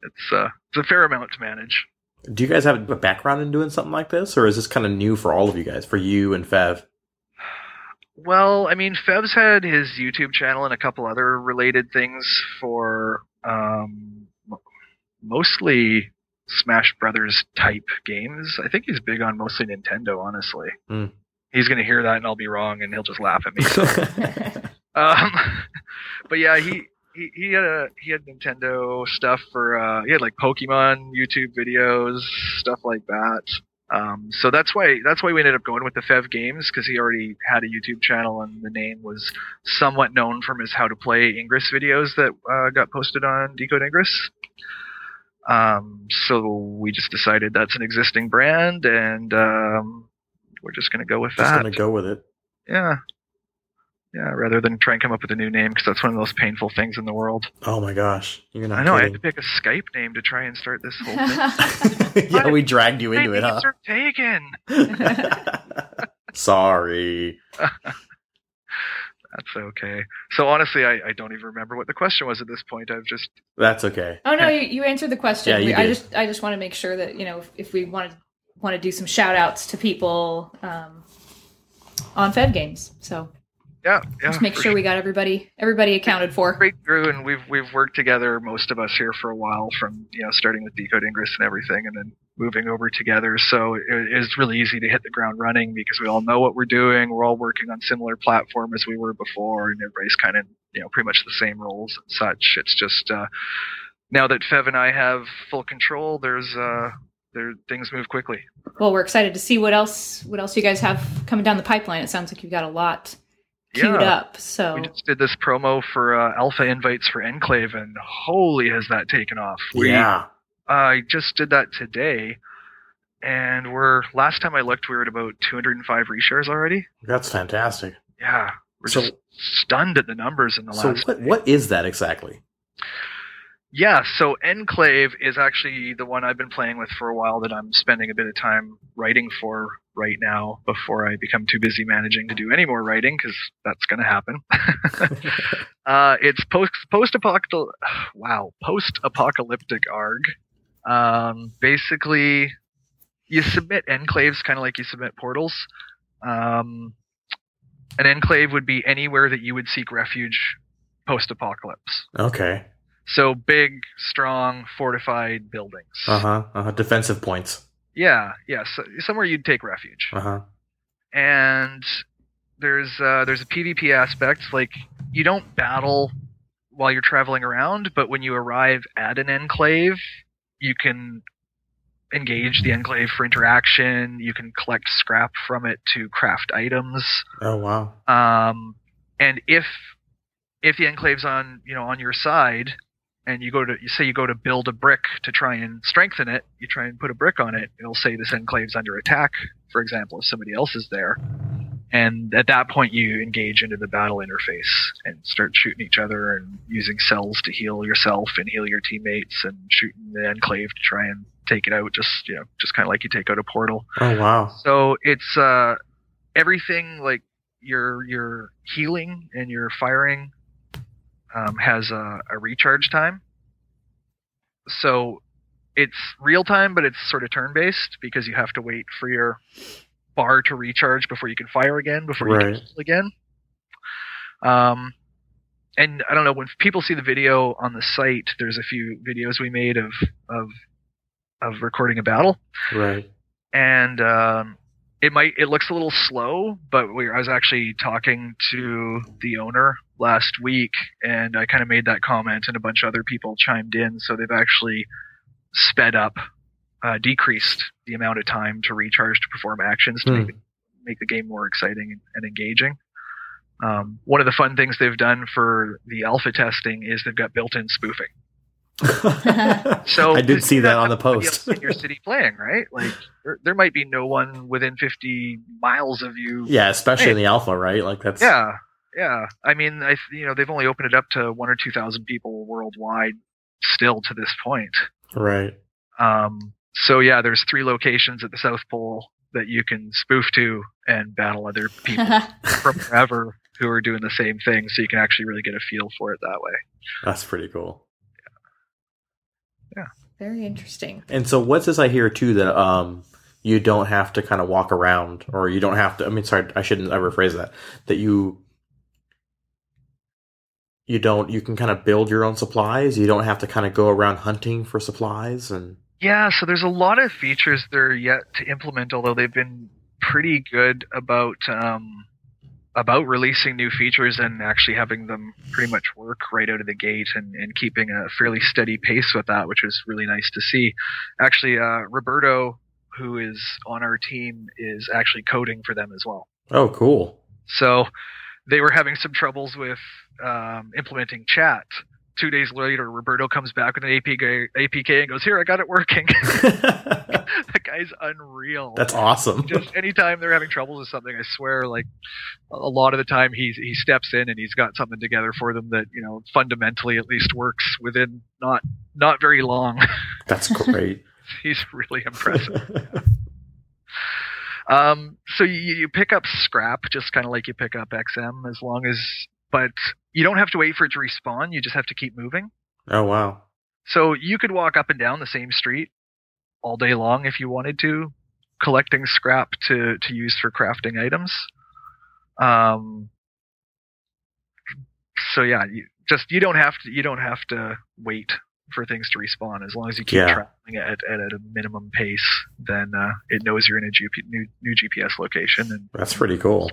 it's uh, it's a fair amount to manage. Do you guys have a background in doing something like this, or is this kind of new for all of you guys, for you and Fev? Well, I mean, Fev's had his YouTube channel and a couple other related things for um, mostly Smash Brothers type games. I think he's big on mostly Nintendo, honestly. Mm. He's going to hear that and I'll be wrong and he'll just laugh at me. So. [LAUGHS] [LAUGHS] um, but yeah, he he, he had a he had Nintendo stuff for uh, he had like Pokemon YouTube videos stuff like that. Um, so that's why that's why we ended up going with the Fev Games because he already had a YouTube channel and the name was somewhat known from his how to play Ingress videos that uh, got posted on Decode Ingress. Um, so we just decided that's an existing brand and um, we're just going to go with just that. Just going to go with it. Yeah. Yeah, rather than try and come up with a new name because that's one of the most painful things in the world. Oh my gosh, you're not. I know. Kidding. I had to pick a Skype name to try and start this whole thing. [LAUGHS] yeah, we dragged you into it, huh? Are taken. [LAUGHS] Sorry. [LAUGHS] That's okay. So honestly, I, I don't even remember what the question was at this point. I've just. That's okay. Oh no, you, you answered the question. Yeah, you I did. just I just want to make sure that you know if, if we want to want to do some shout outs to people um, on Fev games. So yeah, yeah. Just make sure, sure, we got everybody everybody accounted for. Great Drew, and we've we've worked together most of us here for a while, from you know starting with Decode Ingress and everything, and then moving over together. So it, it's really easy to hit the ground running because we all know what we're doing. We're all working on similar platform as we were before, and everybody's kind of you know pretty much the same roles and such. It's just uh, now that Fev and I have full control, there's uh, there things move quickly. Well, we're excited to see what else what else you guys have coming down the pipeline. It sounds like you've got a lot queued Yeah. up. So We just did this promo for uh, alpha invites for Enclave, and holy, has that taken off! We, yeah. I just did that today, and we're last time I looked, we were at about 205 reshares already. That's fantastic. Yeah, we're So- just stunned at the numbers in the So last. what what is that exactly? Yeah, so Enclave is actually the one I've been playing with for a while that I'm spending a bit of time writing for right now before I become too busy managing to do any more writing because that's going to happen. [LAUGHS] uh, it's post post apocalyptic. [SIGHS] Wow, post apocalyptic arg. Um, basically, you submit enclaves kind of like you submit portals. Um, an enclave would be anywhere that you would seek refuge post apocalypse. okay. So big, strong, fortified buildings. Uh huh. Uh-huh. Defensive points. Yeah, yeah. So, somewhere you'd take refuge. Uh huh. And there's uh, there's a PvP aspect. Like you don't battle while you're traveling around, but when you arrive at an enclave, you can engage the enclave for interaction. You can collect scrap from it to craft items. Oh wow. Um, and if if the enclave's on you know on your side, and you go to you say you go to build a brick to try and strengthen it, you try and put a brick on it, it'll say this enclave's under attack, for example, if somebody else is there. And at that point, you engage into the battle interface and start shooting each other and using cells to heal yourself and heal your teammates and shooting the enclave to try and take it out. Just you know, just kind of like you take out a portal. Oh wow. So it's uh, everything like your your healing and your firing um, has a, a recharge time. So it's real time, but it's sort of turn based because you have to wait for your bar to recharge before you can fire again, before you Right. can heal again. Um, and I don't know when people see the video on the site. There's a few videos we made of of of recording a battle Right. and um, it might it looks a little slow, but we, I was actually talking to the owner last week, and I kind of made that comment, and a bunch of other people chimed in, so they've actually sped up, uh, decreased the amount of time to recharge to perform actions to Hmm. make, make the game more exciting and, and engaging. Um, one of the fun things they've done for the alpha testing is they've got built-in spoofing. [LAUGHS] So I did see that on the post. in your city [LAUGHS] playing, right? Like there, there might be no one within 50 miles of you. yeah, especially in the alpha, right? Like that's Yeah, yeah. I mean, I you know they've only opened it up to one or two thousand people worldwide still to this point. right. Um, so yeah, there's three locations at the South Pole that you can spoof to and battle other people [LAUGHS] from wherever who are doing the same thing, so you can actually really get a feel for it that way. That's pretty cool. Yeah. yeah. Very interesting. And so what's this I hear too that um you don't have to kind of walk around or you don't have to I mean sorry, I shouldn't ever phrase that. That you you don't you can kind of build your own supplies. You don't have to kind of go around hunting for supplies and Yeah, so there's a lot of features they're yet to implement, although they've been pretty good about um, about releasing new features and actually having them pretty much work right out of the gate and, and keeping a fairly steady pace with that, which was really nice to see. Actually, uh, Roberto, who is on our team, is actually coding for them as well. oh cool. So they were having some troubles with um, implementing chat. Two days later, Roberto comes back with an APK, APK and goes, "Here, I got it working." [LAUGHS] [LAUGHS] that guy's unreal. That's awesome. just anytime they're having troubles with something, I swear, like a lot of the time, he he steps in and he's got something together for them that you know fundamentally at least works within not not very long. That's great. [LAUGHS] he's really impressive. Um, so you, you pick up scrap just kind of like you pick up XM, as long as, but you don't have to wait for it to respawn. You just have to keep moving. oh wow. So you could walk up and down the same street all day long if you wanted to, collecting scrap to to use for crafting items. Um. So yeah, you just you don't have to you don't have to wait for things to respawn as long as you keep Yeah. traveling at, at, at a minimum pace. Then uh, it knows you're in a GP, new new GPS location and That's pretty cool.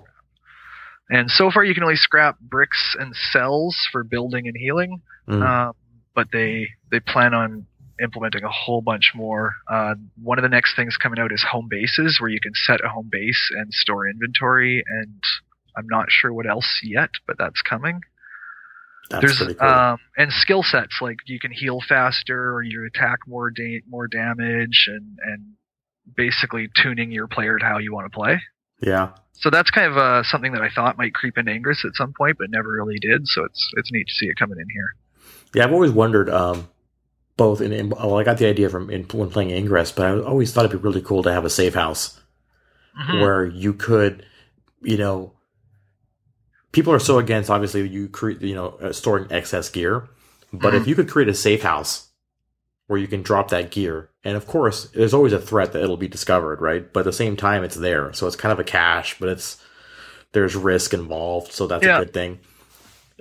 and so far you can only scrap bricks and cells for building and healing. Mm. Um, but they they plan on implementing a whole bunch more. Uh, one of the next things coming out is home bases, where you can set a home base and store inventory and I'm not sure what else yet, but that's coming. That's There's cool. um, and skill sets like you can heal faster or you attack more da- more damage and and basically tuning your player to how you want to play. yeah. So that's kind of uh, something that I thought might creep into Ingress at some point, but never really did. So it's it's neat to see it coming in here. Yeah, I've always wondered, um, both in, in well, I got the idea from in, when playing Ingress, but I always thought it'd be really cool to have a safe house Mhm. where you could, you know, people are so against obviously you create, you know, uh, storing excess gear, but if you could create a safe house where you can drop that gear, and of course, there's always a threat that it'll be discovered, right? But at the same time, it's there, so it's kind of a cache, but it's there's risk involved, so that's Yeah. a good thing.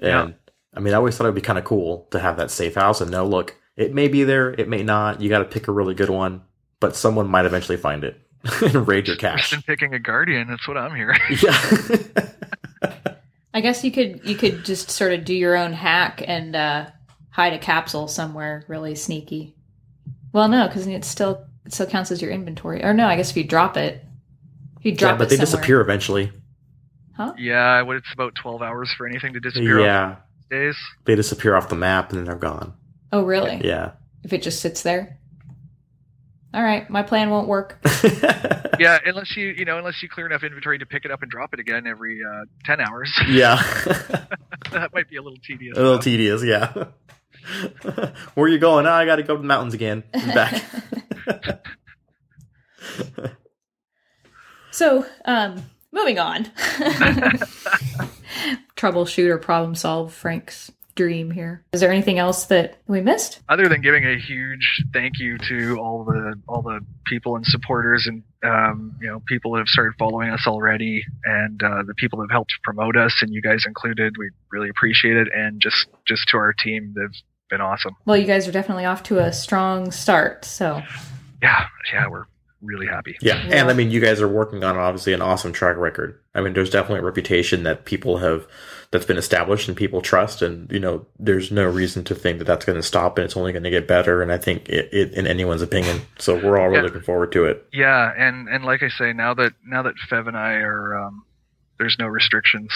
Yeah. And I mean, I always thought it'd be kind of cool to have that safe house and know, look, it may be there, it may not. You got to pick a really good one, but someone might eventually find it [LAUGHS] and raid your cache. been picking a guardian. That's what I'm here. Yeah. [LAUGHS] [LAUGHS] I guess you could you could just sort of do your own hack and uh, hide a capsule somewhere really sneaky. Well, no, because it still it still counts as your inventory. Or no, I guess if you drop it, if you drop yeah, but it they somewhere. disappear eventually. Huh? yeah, what it's about 12 hours for anything to disappear. Yeah, days. they disappear off the map and then they're gone. Oh, really? Yeah. If it just sits there. All right, my plan won't work. [LAUGHS] Yeah, unless you you know unless you clear enough inventory to pick it up and drop it again every uh, 10 hours. [LAUGHS] yeah. that might be a little tedious. a little though. tedious, yeah. [LAUGHS] Where are you going? Oh, I got to go to the mountains again. and back. So, um, moving on. Troubleshoot or problem solve Frank's dream here. Is there anything else that we missed? Other than giving a huge thank you to all the all the people and supporters and um, you know people that have started following us already and uh, the people that have helped promote us and you guys included, we really appreciate it. And just just to our team, they've been awesome. Well, you guys are definitely off to a strong start. So, Yeah, yeah, we're really happy. Yeah, Yeah. and I mean, you guys are working on obviously an awesome track record. I mean, there's definitely a reputation that people have that's been established and people trust, and you know, there's no reason to think that that's going to stop, and it's only going to get better. And I think it, it, in anyone's opinion, so we're all really Yeah. looking forward to it. Yeah, and and like I say, now that now that Fev and I are, um, there's no restrictions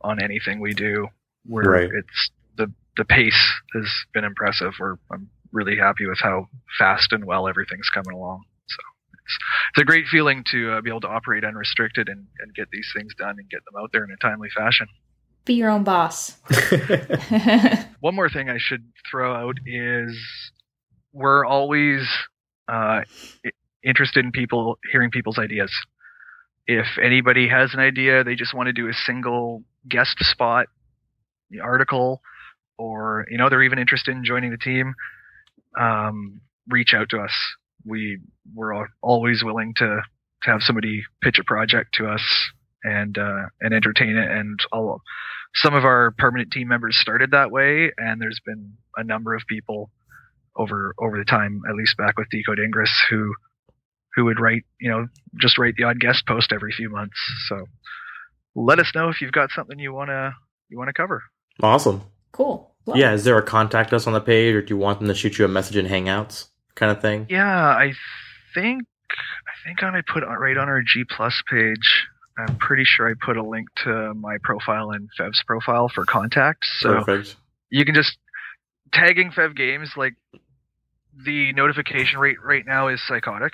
on anything we do. We're Right. it's the the pace has been impressive. We're I'm really happy with how fast and well everything's coming along. So it's it's a great feeling to uh, be able to operate unrestricted and and get these things done and get them out there in a timely fashion. Be your own boss. [LAUGHS] One more thing I should throw out is we're always uh, interested in people hearing people's ideas. If anybody has an idea, they just want to do a single guest spot article, or you know they're even interested in joining the team, um, reach out to us. We we're always willing to to have somebody pitch a project to us and uh, and entertain it. And all some of our permanent team members started that way, and there's been a number of people over over the time, at least back with Decode Ingress, who who would write, you know, just write the odd guest post every few months. So let us know if you've got something you wanna you wanna cover. awesome. cool. Well, Yeah, is there a contact us on the page, or do you want them to shoot you a message in Hangouts, kind of thing? Yeah, I think I think I might put it right on our G Plus page. I'm pretty sure I put a link to my profile and Fev's profile for contacts. So Perfect. you can just tagging Fev Games like the notification rate right now is psychotic.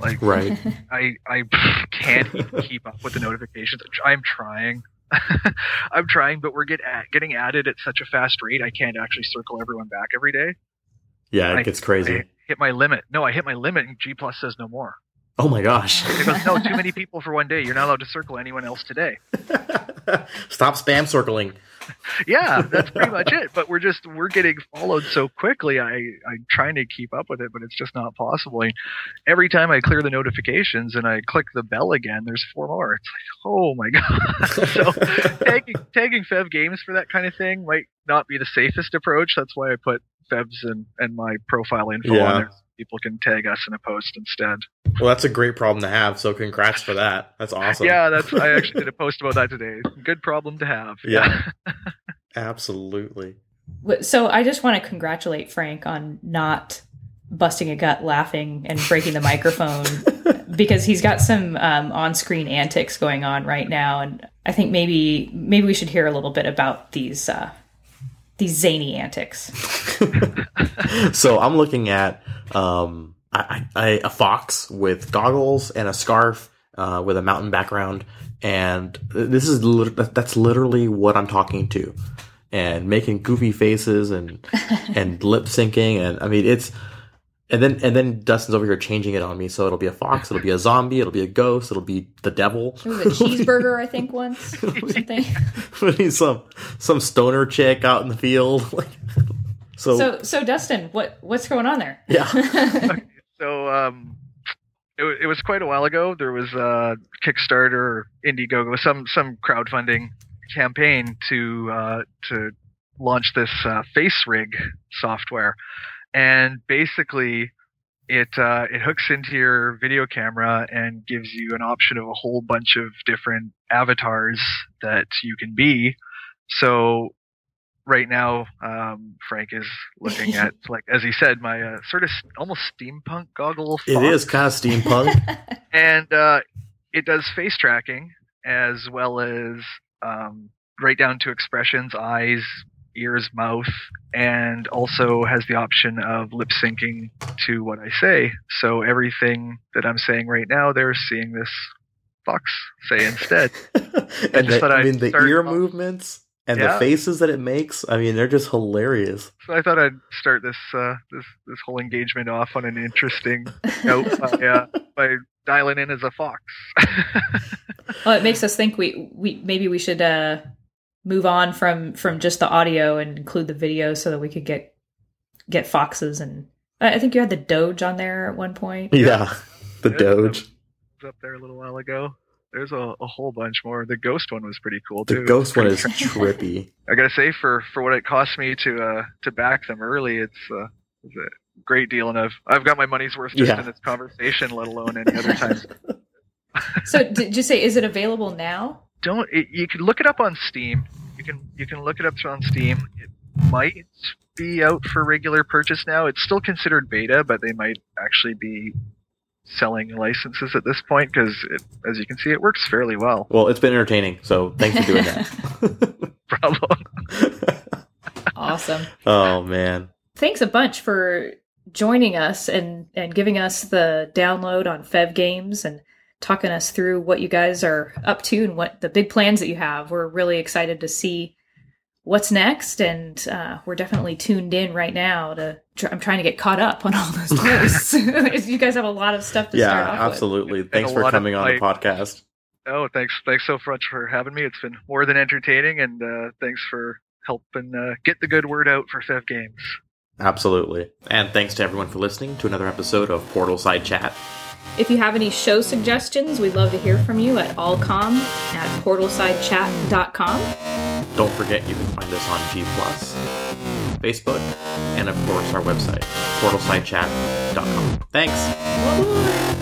Like Right. [LAUGHS] I I can't keep up with the notifications. I'm trying. [LAUGHS] I'm trying, but we're get at, getting added at such a fast rate. I can't actually circle everyone back every day. Yeah, it I- gets crazy. I hit my limit. No, I hit my limit, and G Plus says no more. Oh my gosh. Goes, no, too many people for one day. You're not allowed to circle anyone else today. [LAUGHS] Stop spam circling. Yeah, that's pretty much it. But we're just we're getting followed so quickly. I I'm trying to keep up with it, but it's just not possible. And every time I clear the notifications and I click the bell again, there's four more. It's like, oh my god. [LAUGHS] so tagging tagging Fev games for that kind of thing might not be the safest approach. That's why I put Fev's and, and my profile info Yeah. on there. So People can tag us in a post instead. Well, that's a great problem to have. So, congrats for that. That's awesome. Yeah, that's I [LAUGHS] actually did a post about that today. Good problem to have. Yeah. [LAUGHS] Absolutely. So I just want to congratulate Frank on not busting a gut laughing and breaking the microphone [LAUGHS] because he's got some um, on-screen antics going on right now, and I think maybe maybe we should hear a little bit about these uh, these zany antics. [LAUGHS] so I'm looking at um, I, I, a fox with goggles and a scarf uh, with a mountain background, and this is lit- that's literally what I'm talking to, and making goofy faces and [LAUGHS] and lip syncing, and I mean it's. And then, and then Dustin's over here changing it on me. So it'll be a fox, it'll be a zombie, it'll be a ghost, it'll be the devil. It was a [LAUGHS] cheeseburger, I think, once. [LAUGHS] or Something. [LAUGHS] some some stoner chick out in the field. so, so, so Dustin, what what's going on there? Yeah. so, um, it, it was quite a while ago. There was a Kickstarter or Indiegogo, some some crowdfunding campaign to uh, to launch this uh, FaceRig software, and basically it uh, it hooks into your video camera and gives you an option of a whole bunch of different avatars that you can be. So right now, um, Frank is looking at, [LAUGHS] like as he said, my uh, sort of almost steampunk goggle. It is kind of steampunk, [LAUGHS] and uh, it does face tracking as well as um, right down to expressions, eyes, ears, mouth, and also has the option of lip syncing to what I say. So everything that I'm saying right now, they're seeing this fox say instead. [LAUGHS] and the, I, mean, the ear movements and yeah. the faces that it makes i mean they're just hilarious so i thought i'd start this uh, this this whole engagement off on an interesting [LAUGHS] note by, uh, by dialing in as a fox [LAUGHS] well it makes us think we we maybe we should uh move on from from just the audio and include the video so that we could get get foxes and i think you had the doge on there at one point yeah the doge was up there a little while ago there's a, a, whole bunch more. The ghost one was pretty cool too. The ghost one is [LAUGHS] trippy. I gotta say, for for what it cost me to uh to back them early, it's uh it's a great deal, and I've I've got my money's worth just yeah. in this conversation, let alone any other times. [LAUGHS] so did you say is it available now? Don't it, you can look it up on Steam. You can you can look it up on Steam. It might be out for regular purchase now. It's still considered beta, but they might actually be selling licenses at this point because, as you can see, it works fairly well. Well, it's been entertaining, so thanks for doing that. [LAUGHS] [LAUGHS] Problem. [LAUGHS] awesome. Oh man. Thanks a bunch for joining us and and giving us the download on Fev Games and talking us through what you guys are up to and what the big plans that you have. We're really excited to see what's next and uh, we're definitely tuned in right now to tr- i'm trying to get caught up on all those [LAUGHS] posts. [LAUGHS] You guys have a lot of stuff to yeah, start off absolutely. With. thanks for coming on the podcast. Oh thanks thanks so much for having me. It's been more than entertaining and uh, thanks for helping uh, get the good word out for fev games. Absolutely. And thanks to everyone for listening to another episode of portal side chat if you have any show suggestions, we'd love to hear from you at allcom at portalsidechat.com. Don't forget you can find us on G+, Facebook, and of course our website, portalsidechat.com. Thanks!